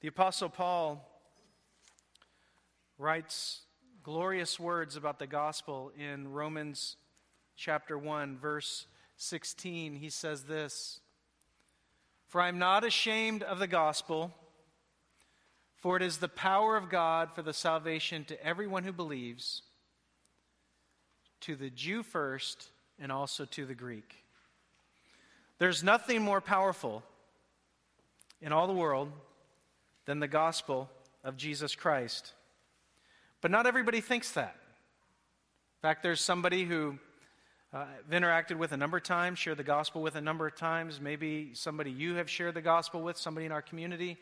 The Apostle Paul writes glorious words about the gospel in Romans chapter 1, verse 16. He says this For I am not ashamed of the gospel, for it is the power of God for the salvation to everyone who believes, to the Jew first, and also to the Greek. There's nothing more powerful in all the world than the gospel of Jesus Christ. But not everybody thinks that. In fact, there's somebody who uh, I've interacted with a number of times, shared the gospel with a number of times, maybe somebody you have shared the gospel with, somebody in our community.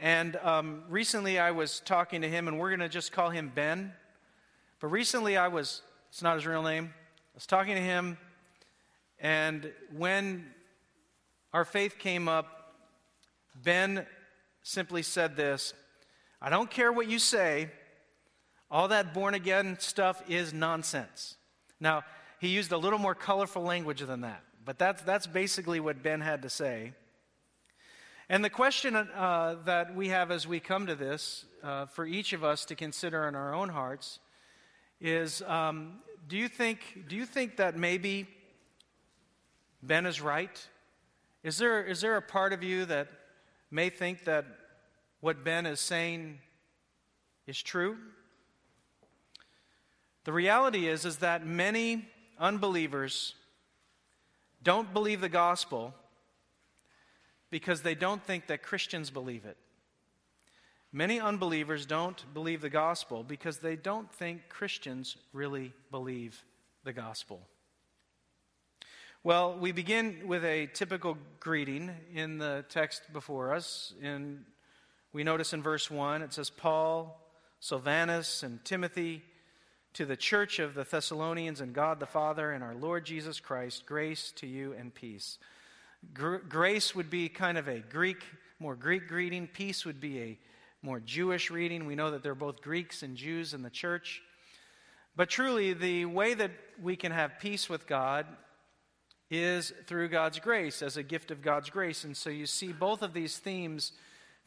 And um, recently I was talking to him, and we're going to just call him Ben. But recently I was, it's not his real name, I was talking to him, and when our faith came up, Ben simply said this I don't care what you say, all that born again stuff is nonsense. Now, he used a little more colorful language than that, but that's, that's basically what Ben had to say. And the question uh, that we have as we come to this, uh, for each of us to consider in our own hearts, is um, do, you think, do you think that maybe Ben is right? Is there, is there a part of you that may think that what Ben is saying is true? The reality is, is that many unbelievers don't believe the gospel because they don't think that Christians believe it. Many unbelievers don't believe the gospel because they don't think Christians really believe the gospel. Well, we begin with a typical greeting in the text before us. And we notice in verse 1, it says, Paul, Silvanus, and Timothy to the church of the Thessalonians and God the Father and our Lord Jesus Christ, grace to you and peace. Gr- grace would be kind of a Greek, more Greek greeting. Peace would be a more Jewish reading. We know that they're both Greeks and Jews in the church. But truly, the way that we can have peace with God is through God's grace, as a gift of God's grace. And so you see both of these themes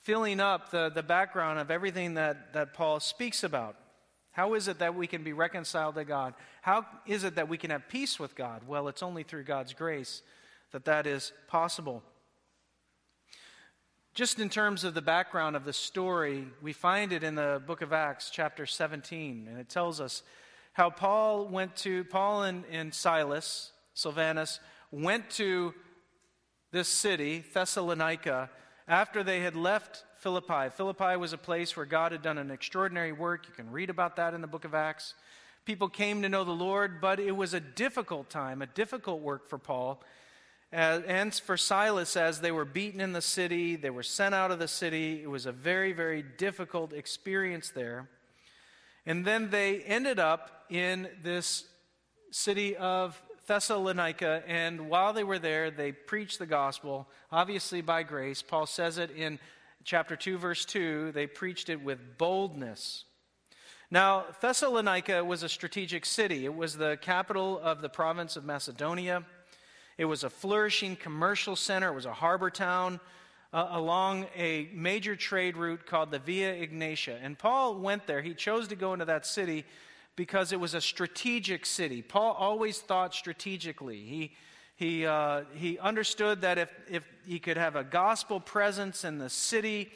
filling up the, the background of everything that, that Paul speaks about. How is it that we can be reconciled to God? How is it that we can have peace with God? Well, it's only through God's grace that that is possible. Just in terms of the background of the story, we find it in the book of Acts, chapter 17, and it tells us how Paul went to, Paul and, and Silas, Silvanus, went to this city, Thessalonica, after they had left Philippi. Philippi was a place where God had done an extraordinary work. You can read about that in the book of Acts. People came to know the Lord, but it was a difficult time, a difficult work for Paul and for Silas as they were beaten in the city. They were sent out of the city. It was a very, very difficult experience there. And then they ended up in this city of Thessalonica, and while they were there, they preached the gospel, obviously by grace. Paul says it in chapter 2, verse 2, they preached it with boldness. Now, Thessalonica was a strategic city. It was the capital of the province of Macedonia. It was a flourishing commercial center. It was a harbor town uh, along a major trade route called the Via Egnatia. And Paul went there. He chose to go into that city because it was a strategic city. Paul always thought strategically. He he, uh, he understood that if, if he could have a gospel presence in the city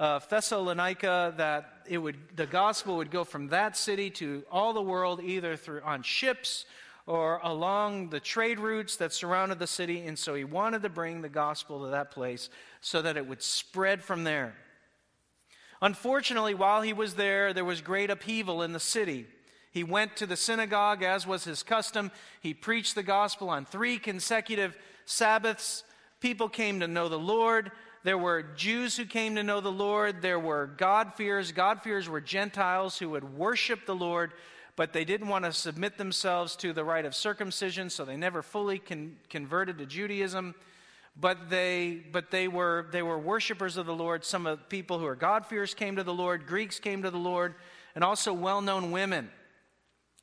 of Thessalonica, that it would, the gospel would go from that city to all the world, either through, on ships or along the trade routes that surrounded the city. And so he wanted to bring the gospel to that place so that it would spread from there. Unfortunately, while he was there, there was great upheaval in the city. He went to the synagogue, as was his custom. He preached the gospel on three consecutive Sabbaths. People came to know the Lord. There were Jews who came to know the Lord. There were God-fearers. God-fearers were Gentiles who would worship the Lord, but they didn't want to submit themselves to the rite of circumcision, so they never fully con- converted to Judaism. But they, but they were, they were worshipers of the Lord. Some of the people who are God-fearers came to the Lord. Greeks came to the Lord, and also well-known women.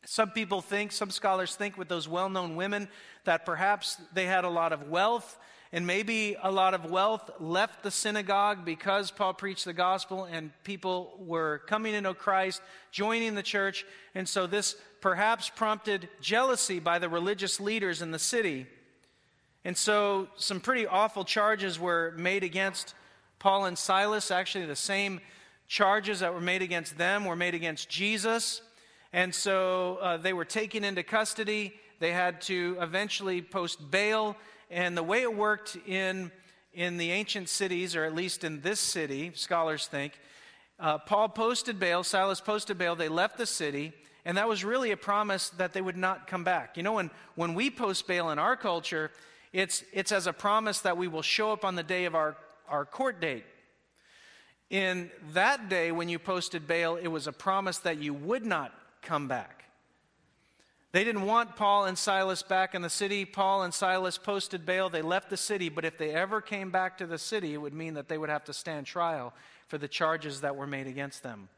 Some people think, some scholars think, with those well known women, that perhaps they had a lot of wealth and maybe a lot of wealth left the synagogue because Paul preached the gospel and people were coming to know Christ, joining the church. And so this perhaps prompted jealousy by the religious leaders in the city. And so some pretty awful charges were made against Paul and Silas. Actually, the same charges that were made against them were made against Jesus. And so uh, they were taken into custody. They had to eventually post bail and the way it worked in, in the ancient cities, or at least in this city, scholars think, uh, Paul posted bail, Silas posted bail, they left the city, and that was really a promise that they would not come back. You know, when, when we post bail in our culture, it's, it's as a promise that we will show up on the day of our, our court date. In that day, when you posted bail, it was a promise that you would not come back. They didn't want Paul and Silas back in the city. Paul and Silas posted bail. They left the city, but if they ever came back to the city, it would mean that they would have to stand trial for the charges that were made against them.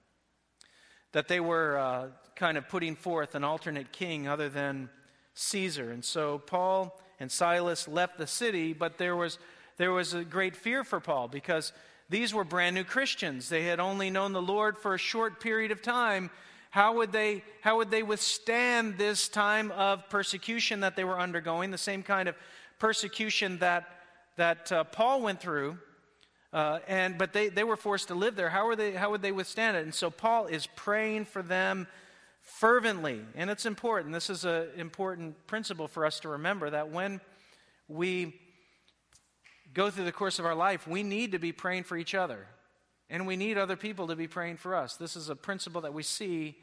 That they were uh, kind of putting forth an alternate king other than Caesar. And so Paul and Silas left the city, but there was, there was a great fear for Paul because these were brand new Christians. They had only known the Lord for a short period of time, how would they, how would they withstand this time of persecution that they were undergoing, the same kind of persecution that, that uh, Paul went through? Uh, and, but they, they were forced to live there. How, were they, how would they withstand it? And so Paul is praying for them fervently. And it's important. This is an important principle for us to remember that when we go through the course of our life, we need to be praying for each other. And we need other people to be praying for us. This is a principle that we see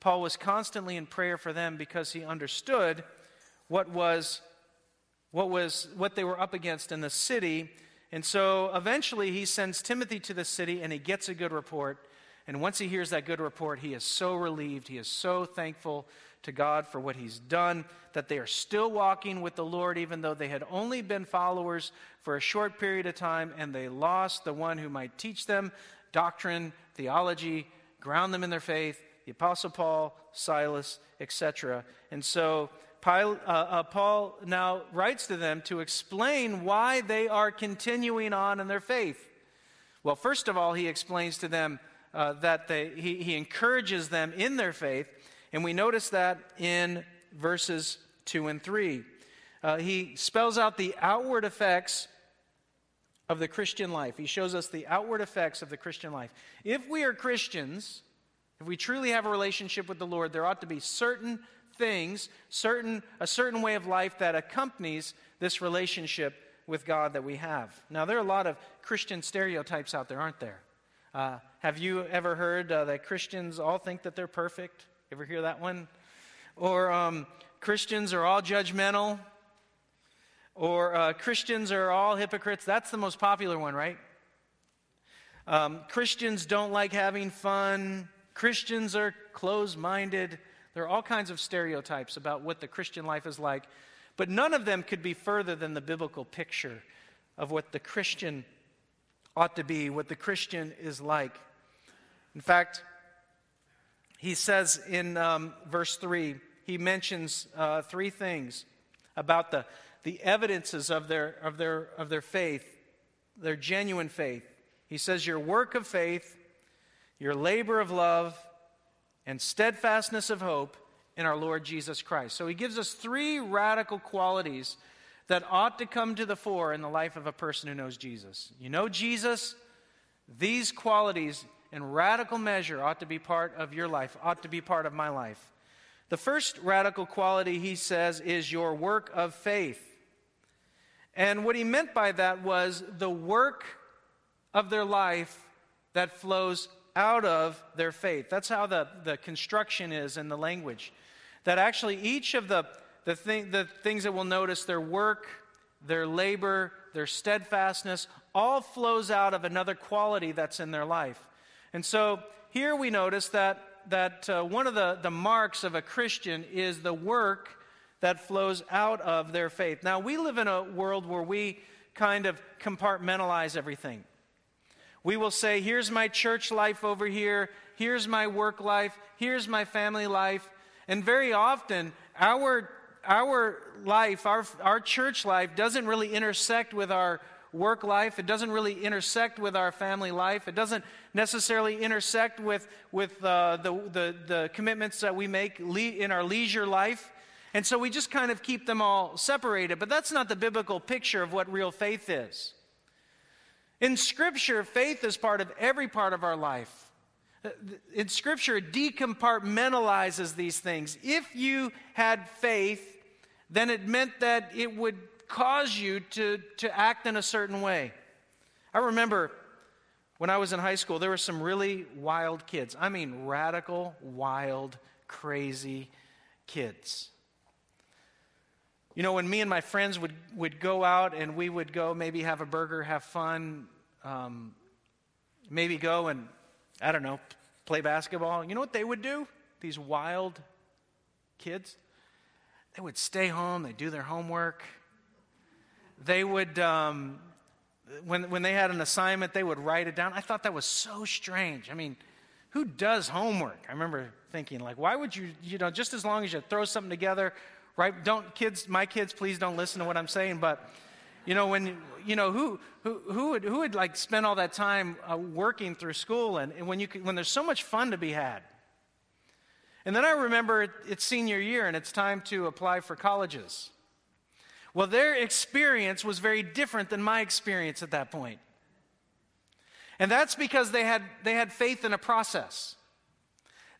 Paul was constantly in prayer for them because he understood what was what was what they were up against in the city. And so eventually he sends Timothy to the city and he gets a good report. And once he hears that good report, he is so relieved, he is so thankful to God for what he's done, that they are still walking with the Lord, even though they had only been followers for a short period of time, and they lost the one who might teach them doctrine, theology, ground them in their faith, the Apostle Paul, Silas, etc. And so uh, uh, Paul now writes to them to explain why they are continuing on in their faith. Well, first of all, he explains to them uh, that they, he, he encourages them in their faith, and we notice that in verses 2 and 3. Uh, he spells out the outward effects of the Christian life. He shows us the outward effects of the Christian life. If we are Christians, if we truly have a relationship with the Lord, there ought to be certain things, certain, a certain way of life that accompanies this relationship with God that we have. Now, there are a lot of Christian stereotypes out there, aren't there? Uh, have you ever heard uh, that Christians all think that they're perfect? Ever hear that one? Or um, Christians are all judgmental? Or uh, Christians are all hypocrites? That's the most popular one, right? Um, Christians don't like having fun. Christians are closed minded. There are all kinds of stereotypes about what the Christian life is like, but none of them could be further than the biblical picture of what the Christian ought to be, what the Christian is like. In fact, he says in um, verse 3, he mentions uh, three things about the, the evidences of their, of, their, of their faith, their genuine faith. He says, Your work of faith your labor of love, and steadfastness of hope in our Lord Jesus Christ. So he gives us three radical qualities that ought to come to the fore in the life of a person who knows Jesus. You know Jesus, these qualities in radical measure ought to be part of your life, ought to be part of my life. The first radical quality, he says, is your work of faith. And what he meant by that was the work of their life that flows out of their faith. That's how the, the construction is in the language. That actually each of the, the, thing, the things that we'll notice, their work, their labor, their steadfastness, all flows out of another quality that's in their life. And so here we notice that, that uh, one of the, the marks of a Christian is the work that flows out of their faith. Now, we live in a world where we kind of compartmentalize everything. We will say, here's my church life over here, here's my work life, here's my family life. And very often, our, our life, our, our church life, doesn't really intersect with our work life. It doesn't really intersect with our family life. It doesn't necessarily intersect with, with uh, the, the, the commitments that we make le- in our leisure life. And so we just kind of keep them all separated. But that's not the biblical picture of what real faith is. In Scripture, faith is part of every part of our life. Uh, in Scripture, it decompartmentalizes these things. If you had faith, then it meant that it would cause you to, to act in a certain way. I remember when I was in high school, there were some really wild kids. I mean, radical, wild, crazy kids. You know, when me and my friends would, would go out and we would go maybe have a burger, have fun, um, maybe go and, I don't know, play basketball, you know what they would do? These wild kids? They would stay home, they'd do their homework. They would, um, when, when they had an assignment, they would write it down. I thought that was so strange. I mean, who does homework? I remember thinking, like, why would you, you know, just as long as you throw something together, right? Don't, kids, my kids, please don't listen to what I'm saying, but, you know, when, you know, who, who, who would, who would like spend all that time uh, working through school and, and when, you could, when there's so much fun to be had? And then I remember it's senior year and it's time to apply for colleges. Well, their experience was very different than my experience at that point. And that's because they had, they had faith in a process.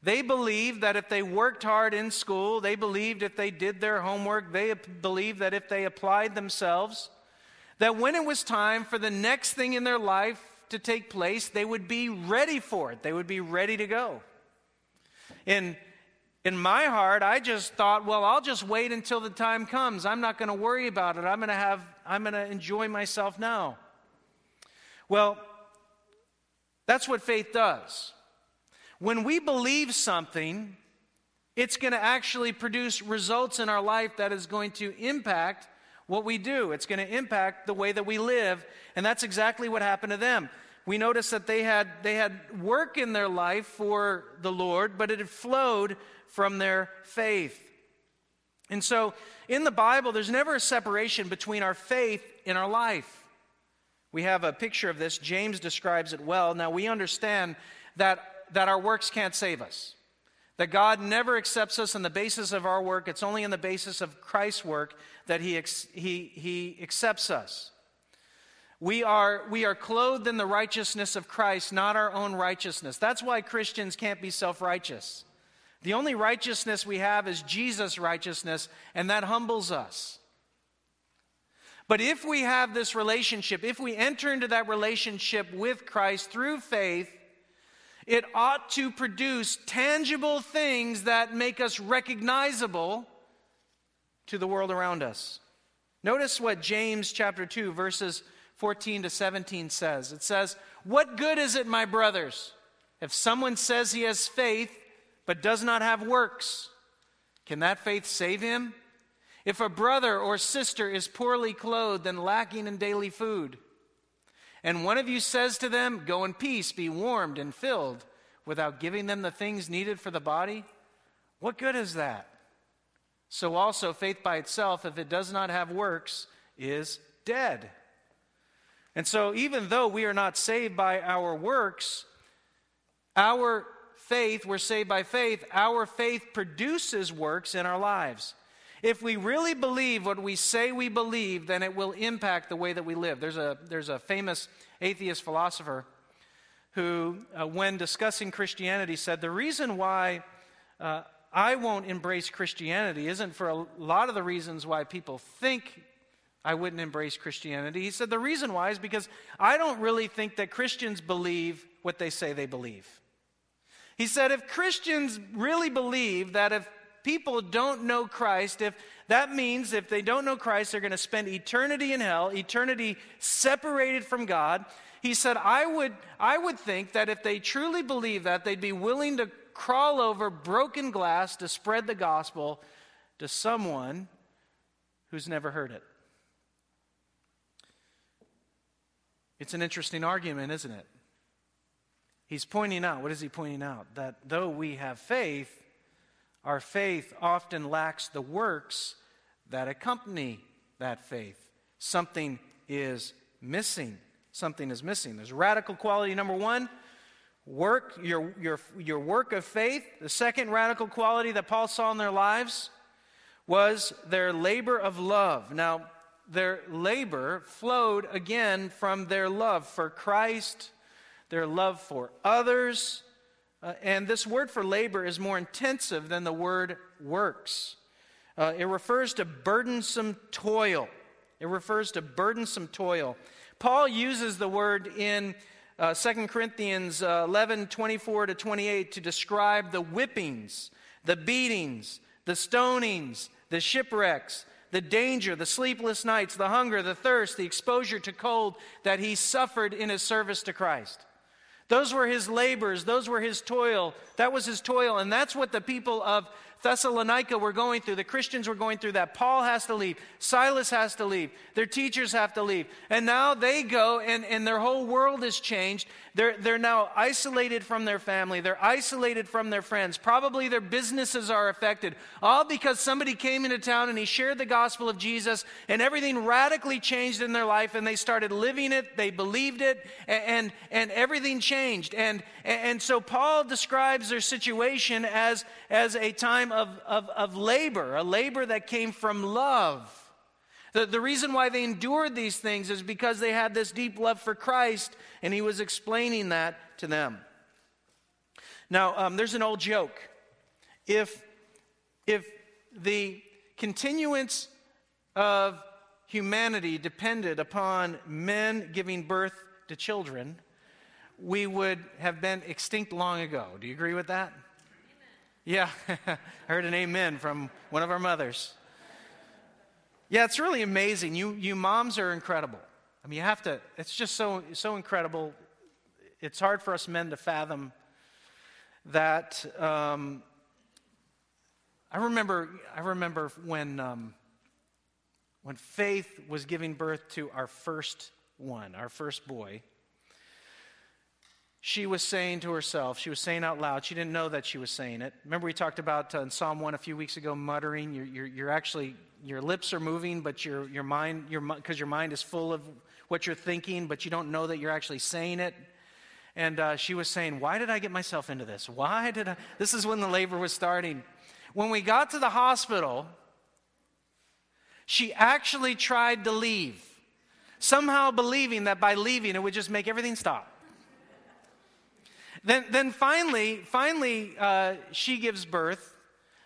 They believed that if they worked hard in school, they believed if they did their homework, they believed that if they applied themselves, that when it was time for the next thing in their life to take place, they would be ready for it. They would be ready to go. In in my heart, I just thought, well, I'll just wait until the time comes. I'm not going to worry about it. I'm going to have I'm going to enjoy myself now. Well, that's what faith does. When we believe something, it's going to actually produce results in our life that is going to impact what we do. It's going to impact the way that we live, and that's exactly what happened to them we notice that they had, they had work in their life for the Lord, but it had flowed from their faith. And so in the Bible, there's never a separation between our faith and our life. We have a picture of this. James describes it well. Now, we understand that, that our works can't save us, that God never accepts us on the basis of our work. It's only on the basis of Christ's work that He, he, he accepts us. We are, we are clothed in the righteousness of Christ, not our own righteousness. That's why Christians can't be self righteous. The only righteousness we have is Jesus' righteousness, and that humbles us. But if we have this relationship, if we enter into that relationship with Christ through faith, it ought to produce tangible things that make us recognizable to the world around us. Notice what James chapter 2 verses 14 to 17 says. It says, What good is it, my brothers, if someone says he has faith but does not have works? Can that faith save him? If a brother or sister is poorly clothed and lacking in daily food, and one of you says to them, Go in peace, be warmed and filled, without giving them the things needed for the body, what good is that? So also, faith by itself, if it does not have works, is dead. And so, even though we are not saved by our works, our faith, we're saved by faith, our faith produces works in our lives. If we really believe what we say we believe, then it will impact the way that we live. There's a, there's a famous atheist philosopher who, uh, when discussing Christianity, said the reason why uh, I won't embrace Christianity isn't for a lot of the reasons why people think I wouldn't embrace Christianity. He said the reason why is because I don't really think that Christians believe what they say they believe. He said if Christians really believe that if people don't know Christ, if that means if they don't know Christ, they're going to spend eternity in hell, eternity separated from God. He said, I would, I would think that if they truly believe that, they'd be willing to crawl over broken glass to spread the gospel to someone who's never heard it. It's an interesting argument, isn't it? He's pointing out, what is he pointing out? That though we have faith, our faith often lacks the works that accompany that faith. Something is missing. Something is missing. There's radical quality number one work, your, your, your work of faith. The second radical quality that Paul saw in their lives was their labor of love. Now, their labor flowed again from their love for Christ, their love for others. Uh, and this word for labor is more intensive than the word works. Uh, it refers to burdensome toil. It refers to burdensome toil. Paul uses the word in uh, 2 Corinthians uh, 11 24 to 28 to describe the whippings, the beatings, the stonings, the shipwrecks, the danger, the sleepless nights, the hunger, the thirst, the exposure to cold that he suffered in his service to Christ. Those were his labors, those were his toil. That was his toil, and that's what the people of Thessalonica were going through. The Christians were going through that. Paul has to leave. Silas has to leave. Their teachers have to leave. And now they go, and, and their whole world is changed. They're, they're now isolated from their family. They're isolated from their friends. Probably their businesses are affected. All because somebody came into town and he shared the gospel of Jesus, and everything radically changed in their life, and they started living it. They believed it, and, and, everything changed. And, and so Paul describes their situation as, as a time of, of, of labor, a labor that came from love. The, the reason why they endured these things is because they had this deep love for Christ, and he was explaining that to them. Now, um, there's an old joke. If, if the continuance of humanity depended upon men giving birth to children, we would have been extinct long ago. Do you agree with that? Yeah, I heard an amen from one of our mothers. Yeah, it's really amazing. You, you moms are incredible. I mean, you have to, it's just so, so incredible. It's hard for us men to fathom that. Um, I remember, I remember when, um, when Faith was giving birth to our first one, our first boy she was saying to herself, she was saying out loud, she didn't know that she was saying it. Remember, we talked about uh, in Psalm 1 a few weeks ago, muttering. You're, you're, you're actually, your lips are moving, but your, your mind, because your, your mind is full of what you're thinking, but you don't know that you're actually saying it. And uh, she was saying, Why did I get myself into this? Why did I? This is when the labor was starting. When we got to the hospital, she actually tried to leave, somehow believing that by leaving it would just make everything stop. Then, then finally, finally, uh, she gives birth,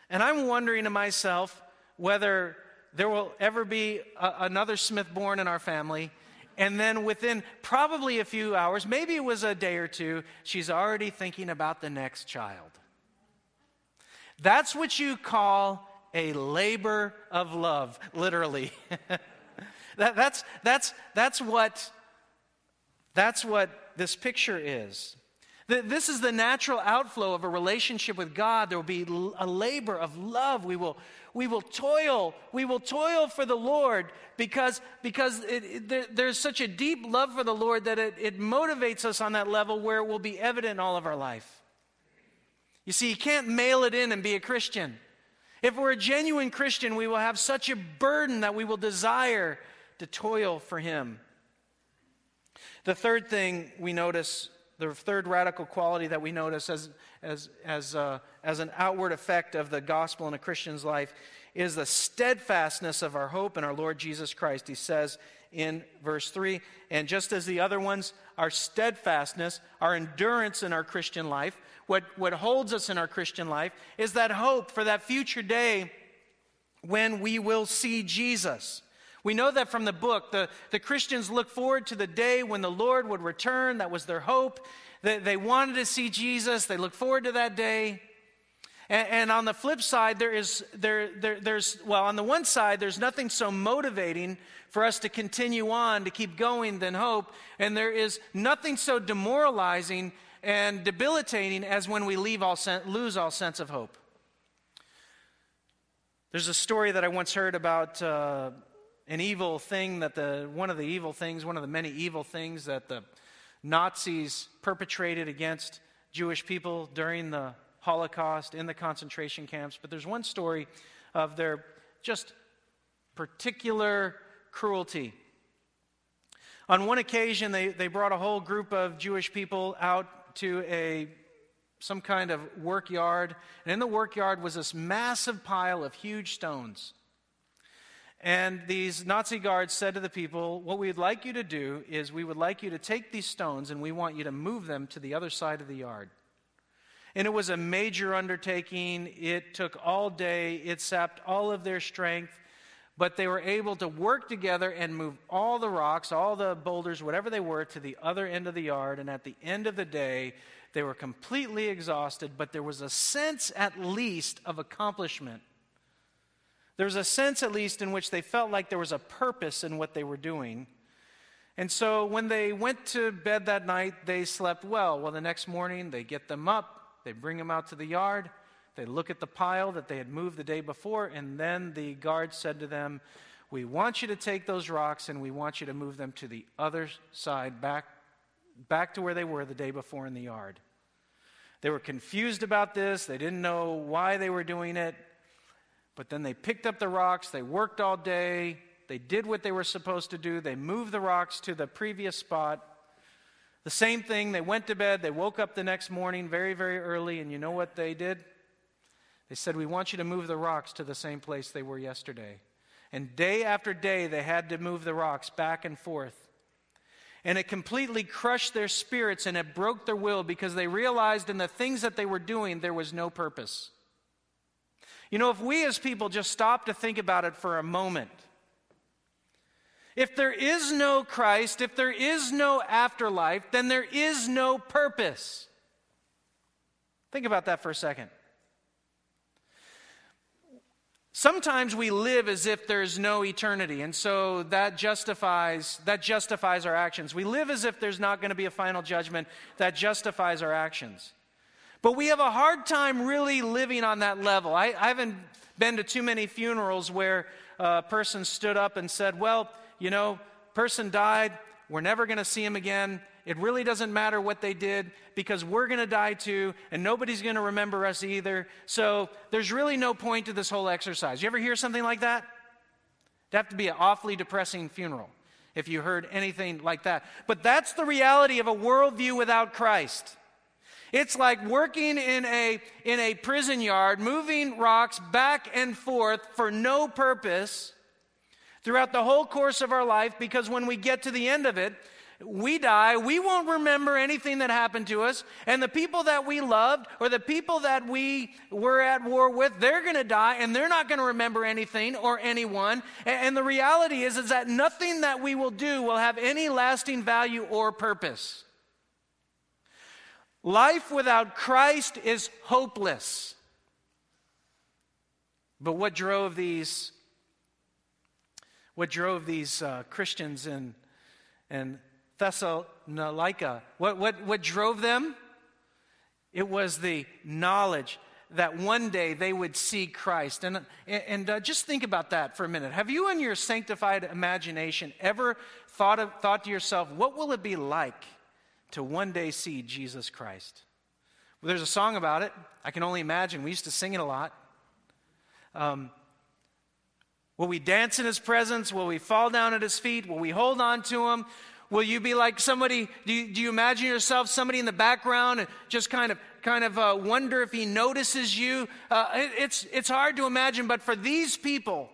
and I'm wondering to myself whether there will ever be a, another Smith born in our family. And then within probably a few hours, maybe it was a day or two, she's already thinking about the next child. That's what you call a labor of love, literally. that, that's, that's, that's, what, that's what this picture is. This is the natural outflow of a relationship with God. There will be a labor of love. We will, we will toil. We will toil for the Lord because, because it, it, there, there's such a deep love for the Lord that it, it motivates us on that level where it will be evident all of our life. You see, you can't mail it in and be a Christian. If we're a genuine Christian, we will have such a burden that we will desire to toil for Him. The third thing we notice the third radical quality that we notice as, as, as, uh, as an outward effect of the gospel in a Christian's life is the steadfastness of our hope in our Lord Jesus Christ. He says in verse 3 And just as the other ones, our steadfastness, our endurance in our Christian life, what, what holds us in our Christian life is that hope for that future day when we will see Jesus. We know that from the book. The, the Christians look forward to the day when the Lord would return. That was their hope. They, they wanted to see Jesus. They look forward to that day. And, and on the flip side, there is, there, there, there's, well, on the one side, there's nothing so motivating for us to continue on, to keep going than hope. And there is nothing so demoralizing and debilitating as when we leave all sen- lose all sense of hope. There's a story that I once heard about. Uh, an evil thing that the one of the evil things, one of the many evil things that the Nazis perpetrated against Jewish people during the Holocaust in the concentration camps. But there's one story of their just particular cruelty. On one occasion, they, they brought a whole group of Jewish people out to a some kind of work yard. And in the work yard was this massive pile of huge stones. And these Nazi guards said to the people, What we'd like you to do is we would like you to take these stones and we want you to move them to the other side of the yard. And it was a major undertaking. It took all day, it sapped all of their strength, but they were able to work together and move all the rocks, all the boulders, whatever they were, to the other end of the yard. And at the end of the day, they were completely exhausted, but there was a sense, at least, of accomplishment. There was a sense, at least, in which they felt like there was a purpose in what they were doing. And so when they went to bed that night, they slept well. Well, the next morning, they get them up, they bring them out to the yard, they look at the pile that they had moved the day before, and then the guard said to them, We want you to take those rocks and we want you to move them to the other side, back back to where they were the day before in the yard. They were confused about this. They didn't know why they were doing it. But then they picked up the rocks. They worked all day. They did what they were supposed to do. They moved the rocks to the previous spot. The same thing, they went to bed. They woke up the next morning very, very early. And you know what they did? They said, We want you to move the rocks to the same place they were yesterday. And day after day, they had to move the rocks back and forth. And it completely crushed their spirits and it broke their will because they realized in the things that they were doing there was no purpose. You know, if we as people just stop to think about it for a moment, if there is no Christ, if there is no afterlife, then there is no purpose. Think about that for a second. Sometimes we live as if there's no eternity, and so that justifies, that justifies our actions. We live as if there's not going to be a final judgment. That justifies our actions. But we have a hard time really living on that level. I, I haven't been to too many funerals where a person stood up and said, Well, you know, person died, we're never going to see him again. It really doesn't matter what they did because we're going to die too, and nobody's going to remember us either. So there's really no point to this whole exercise. You ever hear something like that? It'd have to be an awfully depressing funeral if you heard anything like that. But that's the reality of a worldview without Christ. It's like working in a, in a prison yard, moving rocks back and forth for no purpose throughout the whole course of our life because when we get to the end of it, we die, we won't remember anything that happened to us. And the people that we loved or the people that we were at war with, they're going to die and they're not going to remember anything or anyone. And the reality is, is that nothing that we will do will have any lasting value or purpose. Life without Christ is hopeless. But what drove these what drove these uh, Christians in, in Thessalonica. What, what, what drove them? It was the knowledge that one day they would see Christ. And, and uh, just think about that for a minute. Have you, in your sanctified imagination, ever thought, of, thought to yourself, what will it be like to one day see Jesus Christ? Well, there's a song about it. I can only imagine. We used to sing it a lot. Um, will we dance in his presence? Will we fall down at his feet? Will we hold on to him? Will you be like somebody? Do you, do you imagine yourself somebody in the background and just kind of kind of uh, wonder if he notices you? Uh, it, it's it's hard to imagine, but for these people,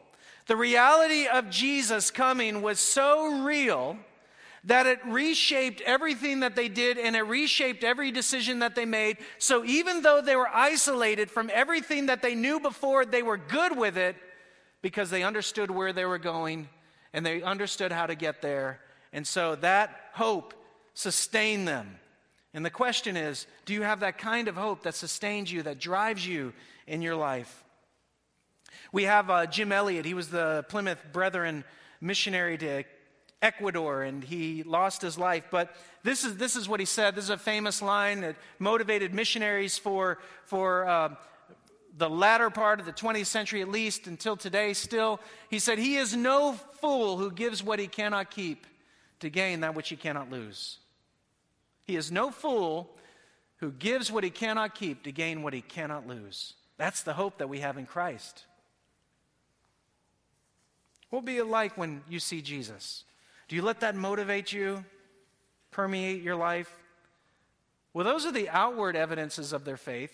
the reality of Jesus coming was so real that it reshaped everything that they did and it reshaped every decision that they made. So even though they were isolated from everything that they knew before, they were good with it because they understood where they were going and they understood how to get there and so that hope sustained them. And the question is do you have that kind of hope that sustains you, that drives you in your life? We have uh, Jim Elliot. He was the Plymouth Brethren missionary to Ecuador and he lost his life. But this is, this is what he said. This is a famous line that motivated missionaries for, for uh, the latter part of the 20th century, at least until today, still. He said, He is no fool who gives what he cannot keep to gain that which he cannot lose. He is no fool who gives what he cannot keep to gain what he cannot lose. That's the hope that we have in Christ. What will be it like when you see Jesus? Do you let that motivate you, permeate your life? Well, those are the outward evidences of their faith.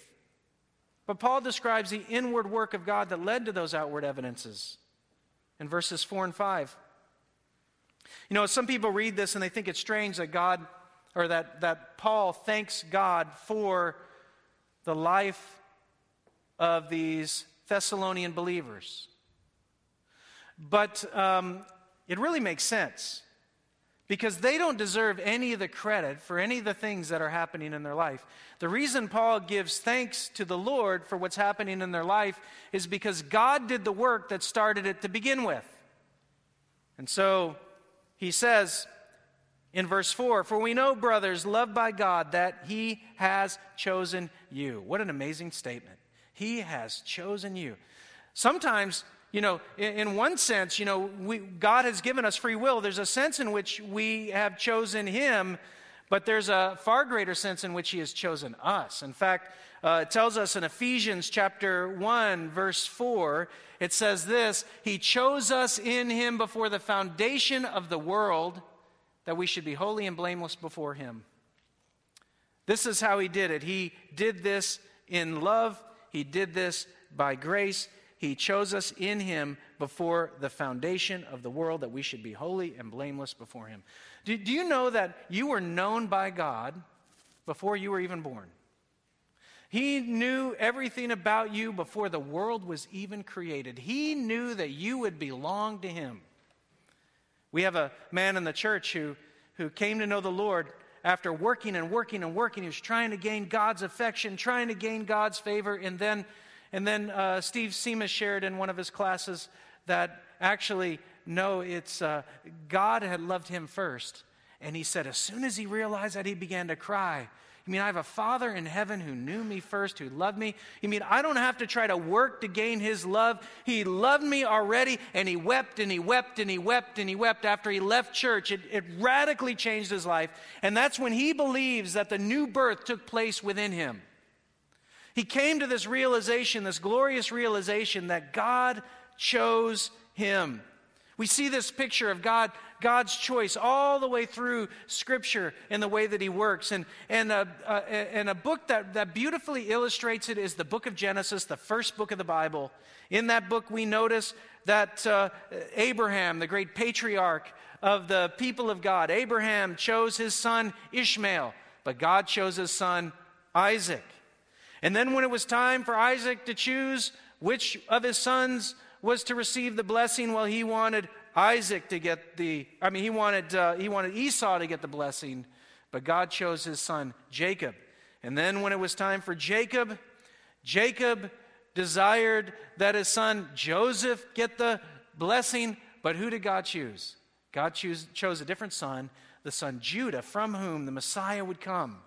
But Paul describes the inward work of God that led to those outward evidences in verses 4 and 5. You know, some people read this and they think it's strange that God, or that, that Paul thanks God for the life of these Thessalonian believers. But um, it really makes sense because they don't deserve any of the credit for any of the things that are happening in their life. The reason Paul gives thanks to the Lord for what's happening in their life is because God did the work that started it to begin with. And so he says in verse 4 For we know, brothers, loved by God, that he has chosen you. What an amazing statement. He has chosen you. Sometimes you know, in, in one sense, you know, we, God has given us free will. There's a sense in which we have chosen Him, but there's a far greater sense in which He has chosen us. In fact, uh, it tells us in Ephesians chapter 1, verse 4, it says this He chose us in Him before the foundation of the world that we should be holy and blameless before Him. This is how He did it. He did this in love, He did this by grace. He chose us in Him before the foundation of the world that we should be holy and blameless before Him. Do, do you know that you were known by God before you were even born? He knew everything about you before the world was even created. He knew that you would belong to Him. We have a man in the church who, who came to know the Lord after working and working and working. He was trying to gain God's affection, trying to gain God's favor, and then and then uh, Steve Seamus shared in one of his classes that actually, no, it's uh, God had loved him first. And he said, as soon as he realized that, he began to cry. You mean I have a Father in heaven who knew me first, who loved me? You mean I don't have to try to work to gain his love? He loved me already, and he wept and he wept and he wept and he wept after he left church. It, it radically changed his life. And that's when he believes that the new birth took place within him. He came to this realization, this glorious realization that God chose him. We see this picture of God, God's choice all the way through Scripture in the way that He works. And, and, a, a, and a book that, that beautifully illustrates it is the book of Genesis, the first book of the Bible. In that book, we notice that uh, Abraham, the great patriarch of the people of God, Abraham chose his son Ishmael, but God chose his son Isaac. And then, when it was time for Isaac to choose which of his sons was to receive the blessing, well, he wanted Isaac to get the, I mean, he wanted, uh, he wanted Esau to get the blessing, but God chose his son Jacob. And then, when it was time for Jacob, Jacob desired that his son Joseph get the blessing, but who did God choose? God choose, chose a different son, the son Judah, from whom the Messiah would come.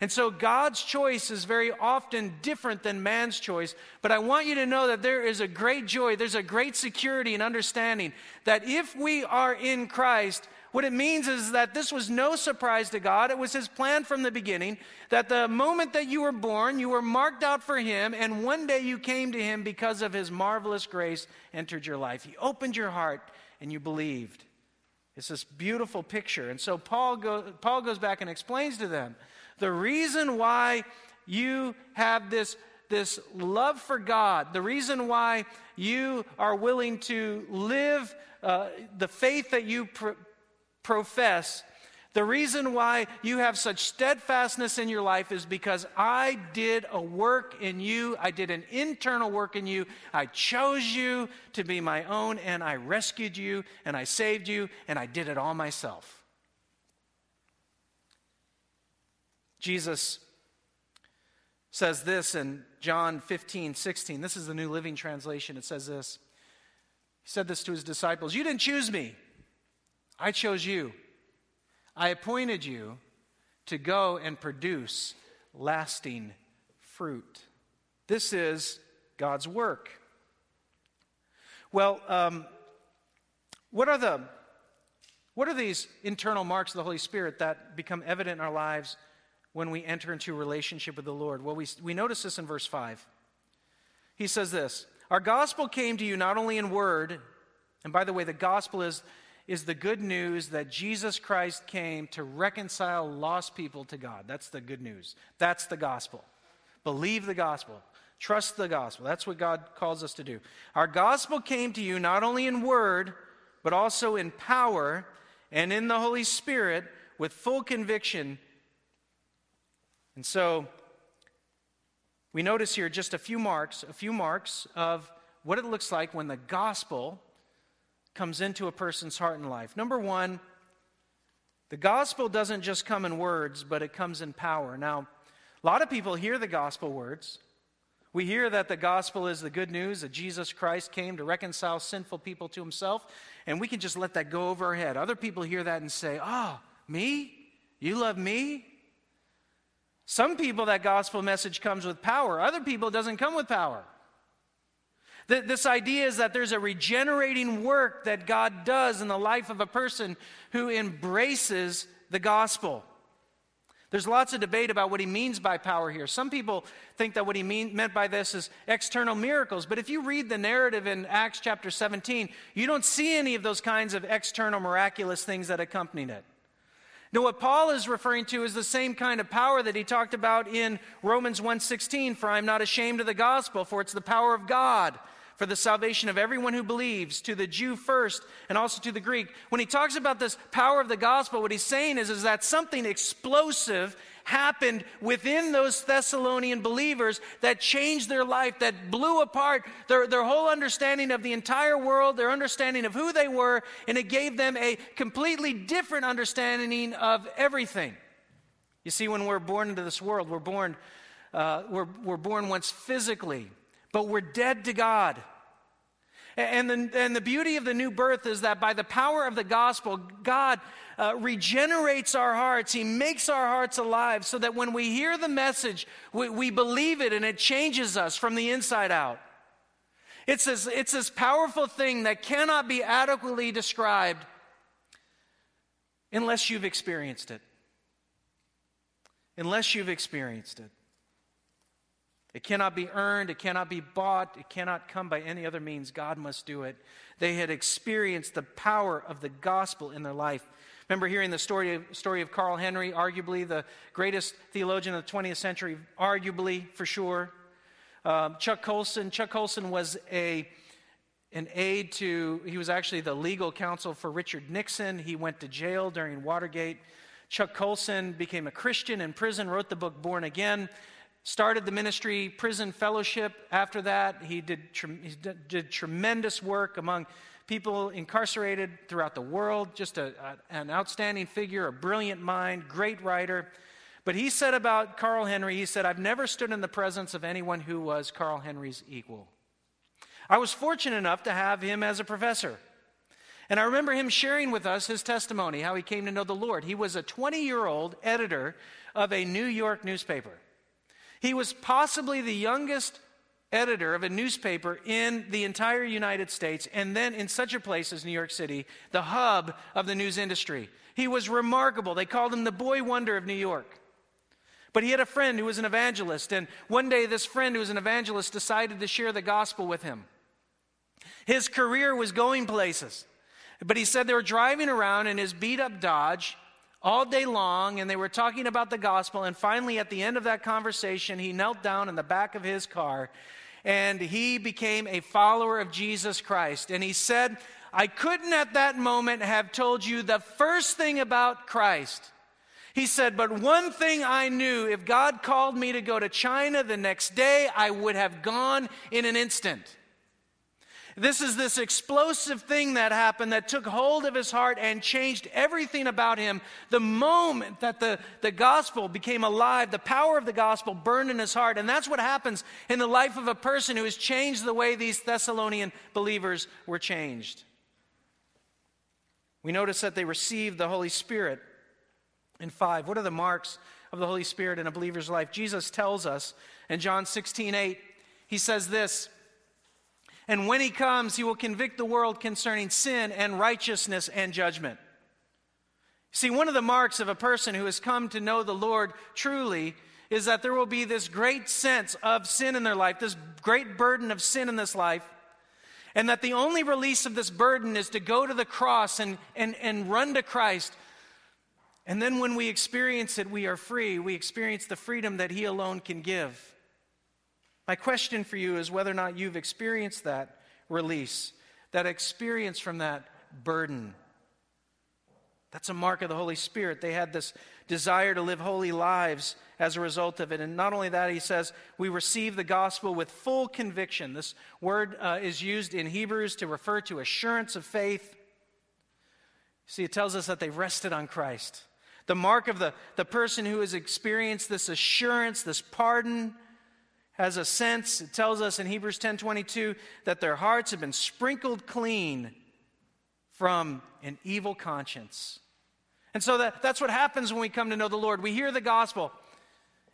And so God's choice is very often different than man's choice. But I want you to know that there is a great joy, there's a great security and understanding that if we are in Christ, what it means is that this was no surprise to God. It was His plan from the beginning that the moment that you were born, you were marked out for Him, and one day you came to Him because of His marvelous grace entered your life. He opened your heart and you believed. It's this beautiful picture. And so Paul, go, Paul goes back and explains to them the reason why you have this, this love for God, the reason why you are willing to live uh, the faith that you pr- profess, the reason why you have such steadfastness in your life is because I did a work in you. I did an internal work in you. I chose you to be my own, and I rescued you, and I saved you, and I did it all myself. Jesus says this in John 15, 16. This is the New Living Translation. It says this. He said this to his disciples You didn't choose me, I chose you. I appointed you to go and produce lasting fruit. This is God's work. Well, um, what are the what are these internal marks of the Holy Spirit that become evident in our lives when we enter into relationship with the Lord? Well, we, we notice this in verse 5. He says this Our gospel came to you not only in word, And by the way, the gospel is, is the good news that Jesus Christ came to reconcile lost people to God. That's the good news. That's the gospel. Believe the gospel. Trust the gospel. That's what God calls us to do. Our gospel came to you not only in word, but also in power and in the Holy Spirit with full conviction. And so we notice here just a few marks, a few marks of what it looks like when the gospel comes into a person's heart and life. Number one, the gospel doesn't just come in words, but it comes in power. Now, a lot of people hear the gospel words. We hear that the gospel is the good news that Jesus Christ came to reconcile sinful people to himself, and we can just let that go over our head. Other people hear that and say, Oh, me? You love me? Some people, that gospel message comes with power. Other people, it doesn't come with power. This idea is that there's a regenerating work that God does in the life of a person who embraces the gospel. There's lots of debate about what he means by power here. Some people think that what he mean, meant by this is external miracles. But if you read the narrative in Acts chapter 17, you don't see any of those kinds of external miraculous things that accompanied it. Now, what Paul is referring to is the same kind of power that he talked about in Romans 1:16, for I'm not ashamed of the gospel, for it's the power of God for the salvation of everyone who believes, to the Jew first and also to the Greek. When he talks about this power of the gospel, what he's saying is, is that something explosive happened within those Thessalonian believers that changed their life, that blew apart their, their whole understanding of the entire world, their understanding of who they were, and it gave them a completely different understanding of everything. You see, when we're born into this world, we're born, uh, we're, we're born once physically but we're dead to God. And the, and the beauty of the new birth is that by the power of the gospel, God uh, regenerates our hearts. He makes our hearts alive so that when we hear the message, we, we believe it and it changes us from the inside out. It's this, it's this powerful thing that cannot be adequately described unless you've experienced it. Unless you've experienced it. It cannot be earned, it cannot be bought, it cannot come by any other means. God must do it. They had experienced the power of the gospel in their life. Remember hearing the story of, story of Carl Henry, arguably the greatest theologian of the 20th century, arguably for sure. Um, Chuck Colson. Chuck Colson was a an aide to, he was actually the legal counsel for Richard Nixon. He went to jail during Watergate. Chuck Colson became a Christian in prison, wrote the book Born Again started the ministry prison fellowship after that. He did, he did tremendous work among people incarcerated throughout the world. Just a, a, an outstanding figure a brilliant mind great writer. But he said about carl henry he said i've never stood in the presence of anyone who was carl henry's equal. I was fortunate enough to have him as a professor. And I remember him sharing with us his testimony, how he came to know the Lord. He was a 20 year old editor of a New York newspaper. He was possibly the youngest editor of a newspaper in the entire United States, and then in such a place as New York City, the hub of the news industry. He was remarkable. They called him the boy wonder of New York. But he had a friend who was an evangelist, and one day this friend who was an evangelist decided to share the gospel with him. His career was going places. But he said they were driving around in his beat up Dodge, all day long and they were talking about the gospel. And finally, at the end of that conversation, he knelt down in the back of his car and he became a follower of Jesus Christ. And he said, I couldn't at that moment have told you the first thing about Christ. He said, But one thing I knew if God called me to go to China the next day, I would have gone in an instant. This is this explosive thing that happened that took hold of his heart and changed everything about him. The moment that the, the gospel became alive, the power of the gospel burned in his heart. And that's what happens in the life of a person who has changed the way these Thessalonian believers were changed. We notice that they received the Holy Spirit in 5. What are the marks of the Holy Spirit in a believer's life? Jesus tells us in John 16 8, he says this. And when he comes, he will convict the world concerning sin and righteousness and judgment. See, one of the marks of a person who has come to know the Lord truly is that there will be this great sense of sin in their life, this great burden of sin in this life. And that the only release of this burden is to go to the cross and, and, and run to Christ. And then when we experience it, we are free. We experience the freedom that He alone can give. My question for you is whether or not you've experienced that release, that experience from that burden. That's a mark of the Holy Spirit. They had this desire to live holy lives as a result of it. And not only that, he says, we receive the gospel with full conviction. This word uh, is used in Hebrews to refer to assurance of faith. See, it tells us that they rested on Christ. The mark of the, the person who has experienced this assurance, this pardon, has a sense. It tells us in Hebrews 10:22 that their hearts have been sprinkled clean from an evil conscience. And so that, that's what happens when we come to know the Lord. We hear the gospel.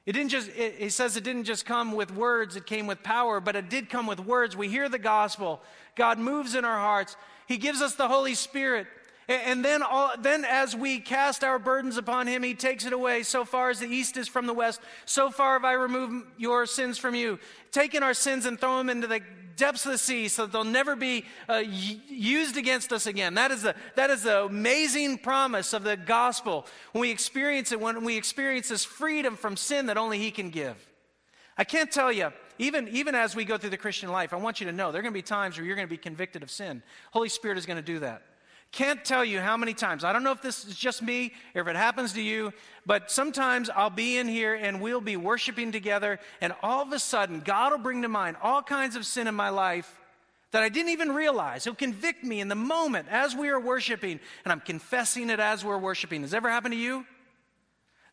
It didn't just, it, he says it didn't just come with words, it came with power, but it did come with words. We hear the gospel. God moves in our hearts. He gives us the Holy Spirit. And then, all, then, as we cast our burdens upon him, he takes it away. So far as the east is from the west, so far have I removed your sins from you. Taking our sins and throw them into the depths of the sea so that they'll never be uh, used against us again. That is, the, that is the amazing promise of the gospel. When we experience it, when we experience this freedom from sin that only he can give. I can't tell you, even, even as we go through the Christian life, I want you to know there are going to be times where you're going to be convicted of sin. Holy Spirit is going to do that. Can't tell you how many times. I don't know if this is just me or if it happens to you, but sometimes I'll be in here and we'll be worshiping together, and all of a sudden, God will bring to mind all kinds of sin in my life that I didn't even realize. He'll convict me in the moment as we are worshiping, and I'm confessing it as we're worshiping. Has ever happened to you?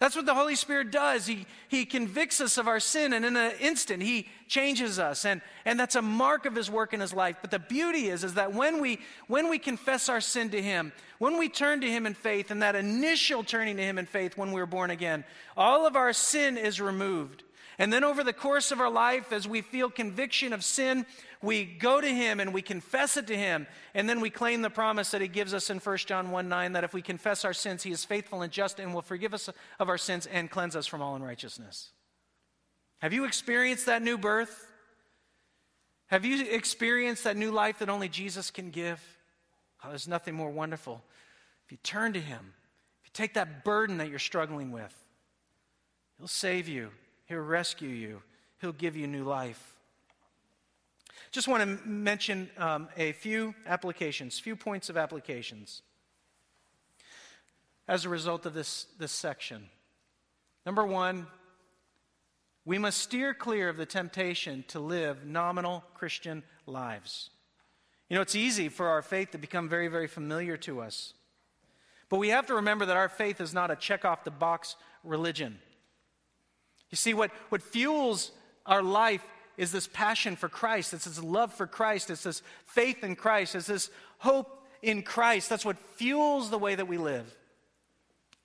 That's what the Holy Spirit does. He, he convicts us of our sin, and in an instant, He changes us. And, and that's a mark of His work in His life. But the beauty is, is that when we, when we confess our sin to Him, when we turn to Him in faith, and that initial turning to Him in faith when we were born again, all of our sin is removed. And then over the course of our life, as we feel conviction of sin, we go to Him and we confess it to Him. And then we claim the promise that He gives us in 1 John 1 9 that if we confess our sins, He is faithful and just and will forgive us of our sins and cleanse us from all unrighteousness. Have you experienced that new birth? Have you experienced that new life that only Jesus can give? Oh, there's nothing more wonderful. If you turn to Him, if you take that burden that you're struggling with, He'll save you. He'll rescue you, He'll give you new life. Just want to mention um, a few applications, few points of applications as a result of this, this section. Number one, we must steer clear of the temptation to live nominal Christian lives. You know, it's easy for our faith to become very, very familiar to us. But we have to remember that our faith is not a check off the box religion. You see, what, what fuels our life is this passion for Christ. It's this love for Christ. It's this faith in Christ. It's this hope in Christ. That's what fuels the way that we live.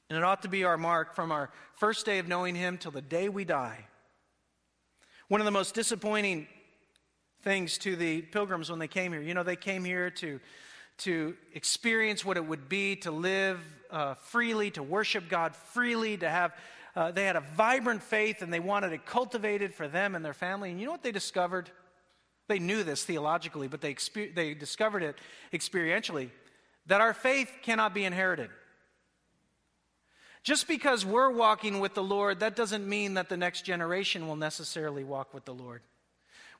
And it ought to be our mark from our first day of knowing Him till the day we die. One of the most disappointing things to the pilgrims when they came here, you know, they came here to, to experience what it would be to live uh, freely, to worship God freely, to have uh, they had a vibrant faith and they wanted it cultivated for them and their family. And you know what they discovered? They knew this theologically, but they, exper- they discovered it experientially that our faith cannot be inherited. Just because we're walking with the Lord, that doesn't mean that the next generation will necessarily walk with the Lord.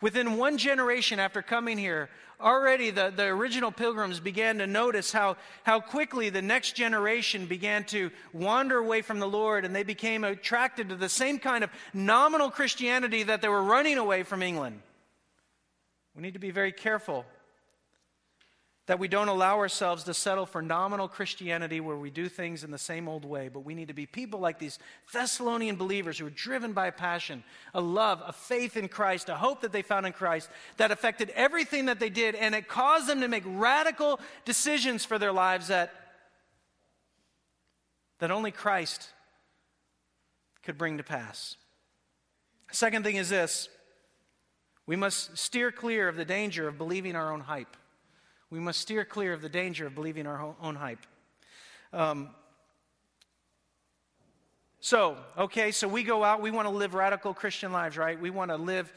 Within one generation after coming here, already the, the original pilgrims began to notice how, how quickly the next generation began to wander away from the Lord and they became attracted to the same kind of nominal Christianity that they were running away from England. We need to be very careful that we don't allow ourselves to settle for nominal Christianity where we do things in the same old way, but we need to be people like these Thessalonian believers who are driven by a passion, a love, a faith in Christ, a hope that they found in Christ that affected everything that they did, and it caused them to make radical decisions for their lives that, that only Christ could bring to pass. Second thing is this we must steer clear of the danger of believing our own hype. We must steer clear of the danger of believing our own hype. Um, so, okay, so we go out, we want to live radical Christian lives, right? We want to live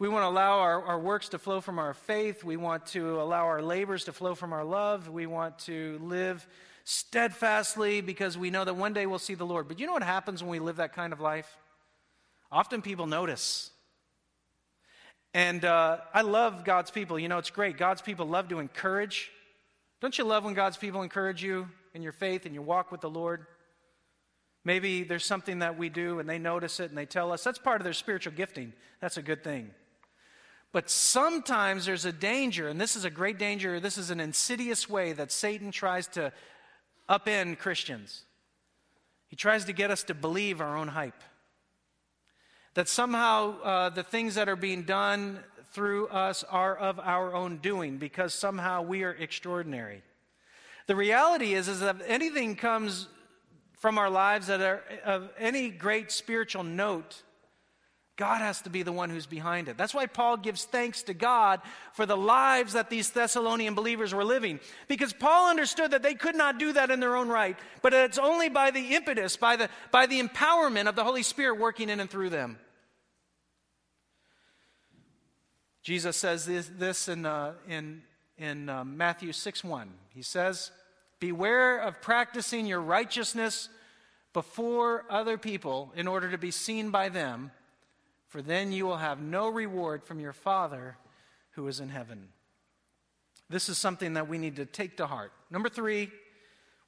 We want to allow our, our works to flow from our faith. We want to allow our labors to flow from our love. We want to live steadfastly because we know that one day we'll see the Lord. But you know what happens when we live that kind of life? Often people notice. And uh, I love God's people. You know, it's great. God's people love to encourage. Don't you love when God's people encourage you in your faith and your walk with the Lord? Maybe there's something that we do and they notice it and they tell us. That's part of their spiritual gifting. That's a good thing. But sometimes there's a danger, and this is a great danger. This is an insidious way that Satan tries to upend Christians. He tries to get us to believe our own hype. That somehow uh, the things that are being done through us are of our own doing because somehow we are extraordinary. The reality is, is that if anything comes from our lives that are of any great spiritual note, God has to be the one who's behind it. That's why Paul gives thanks to God for the lives that these Thessalonian believers were living. Because Paul understood that they could not do that in their own right, but it's only by the impetus, by the, by the empowerment of the Holy Spirit working in and through them. Jesus says this, this in, uh, in, in uh, Matthew 6 1. He says, Beware of practicing your righteousness before other people in order to be seen by them for then you will have no reward from your Father who is in heaven. This is something that we need to take to heart. Number three,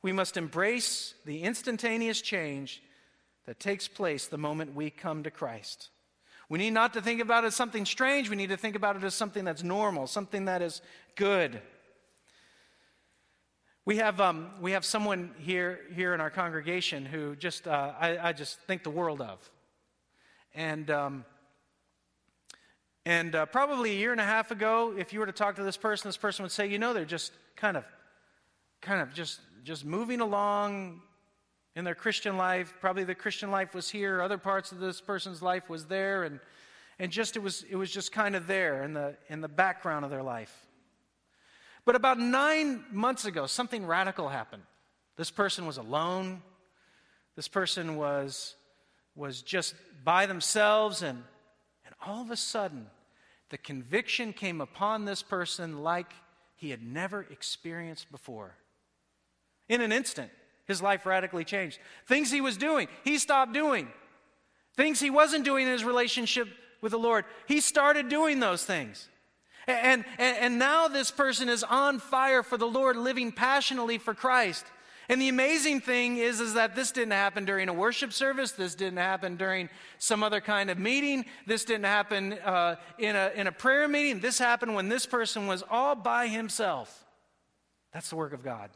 we must embrace the instantaneous change that takes place the moment we come to Christ. We need not to think about it as something strange. We need to think about it as something that's normal, something that is good. We have, um, we have someone here, here in our congregation who just, uh, I, I, just think the world of. And um, and uh, probably a year and a half ago, if you were to talk to this person, this person would say, you know, they're just kind of, kind of just, just moving along in their Christian life. Probably the Christian life was here, other parts of this person's life was there, and, and just it was, it was just kind of there in the, in the background of their life. But about nine months ago, something radical happened. This person was alone. This person was, was just by themselves and all of a sudden, the conviction came upon this person like he had never experienced before. In an instant, his life radically changed. Things he was doing, he stopped doing. Things he wasn't doing in his relationship with the Lord, he started doing those things. And, and, and now this person is on fire for the Lord, living passionately for Christ. And the amazing thing is, is that this didn't happen during a worship service. This didn't happen during some other kind of meeting. This didn't happen uh, in, a, in a prayer meeting. This happened when this person was all by himself. That's the work of God.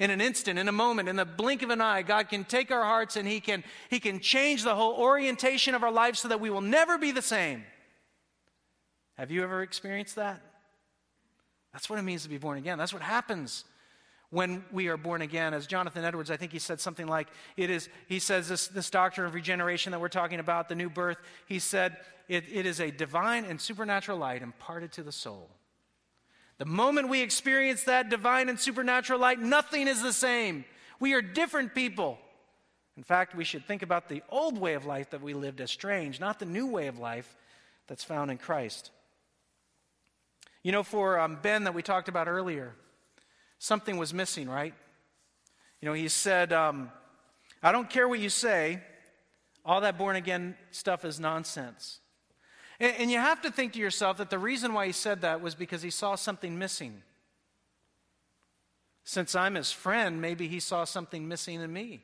In an instant, in a moment, in the blink of an eye, God can take our hearts and He can, he can change the whole orientation of our life so that we will never be the same. Have you ever experienced that? That's what it means to be born again. That's what happens when we are born again. As Jonathan Edwards, I think he said something like, it is, he says this, this doctrine of regeneration that we're talking about, the new birth, he said, it, it is a divine and supernatural light imparted to the soul. The moment we experience that divine and supernatural light, nothing is the same. We are different people. In fact, we should think about the old way of life that we lived as strange, not the new way of life that's found in Christ. You know, for um, Ben that we talked about earlier, something was missing, right? You know, he said, um, I don't care what you say, all that born again stuff is nonsense. And, and you have to think to yourself that the reason why he said that was because he saw something missing. Since I'm his friend, maybe he saw something missing in me.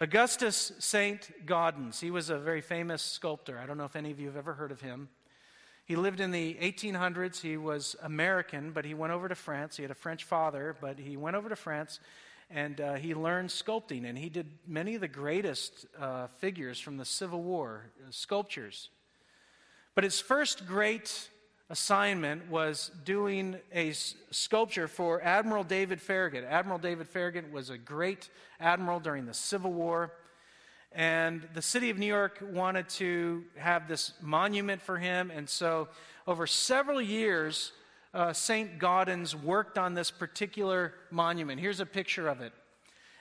Augustus St. Gaudens, he was a very famous sculptor. I don't know if any of you have ever heard of him. He lived in the 1800s. He was American, but he went over to France. He had a French father, but he went over to France and uh, he learned sculpting. And he did many of the greatest uh, figures from the Civil War, uh, sculptures. But his first great assignment was doing a s- sculpture for Admiral David Farragut. Admiral David Farragut was a great admiral during the Civil War. And the city of New York wanted to have this monument for him. And so, over several years, uh, St. Gaudens worked on this particular monument. Here's a picture of it.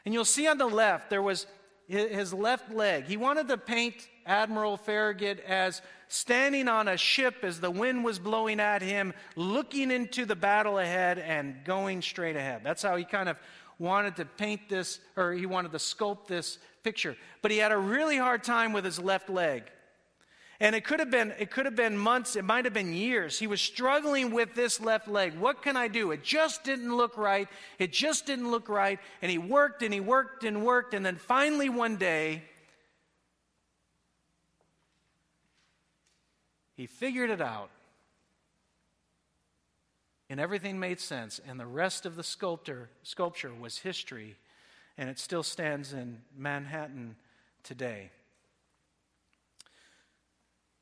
And you'll see on the left, there was his left leg. He wanted to paint Admiral Farragut as standing on a ship as the wind was blowing at him, looking into the battle ahead and going straight ahead. That's how he kind of wanted to paint this, or he wanted to sculpt this picture. But he had a really hard time with his left leg. And it could have been it could have been months, it might have been years. He was struggling with this left leg. What can I do? It just didn't look right. It just didn't look right. And he worked and he worked and worked and then finally one day he figured it out. And everything made sense and the rest of the sculptor sculpture was history and it still stands in Manhattan today.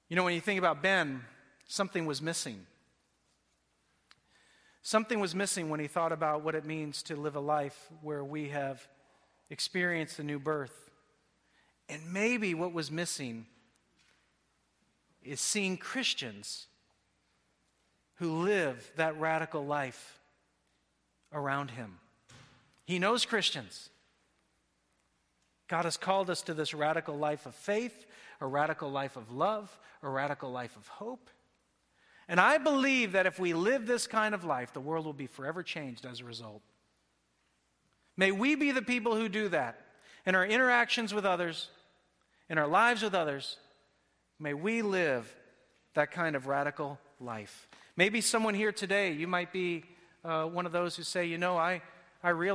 You know, when you think about Ben, something was missing. Something was missing when he thought about what it means to live a life where we have experienced a new birth. And maybe what was missing is seeing Christians who live that radical life around him. He knows Christians. God has called us to this radical life of faith, a radical life of love, a radical life of hope. And I believe that if we live this kind of life, the world will be forever changed as a result. May we be the people who do that in our interactions with others, in our lives with others. May we live that kind of radical life. Maybe someone here today, you might be uh, one of those who say, you know, I, I realize.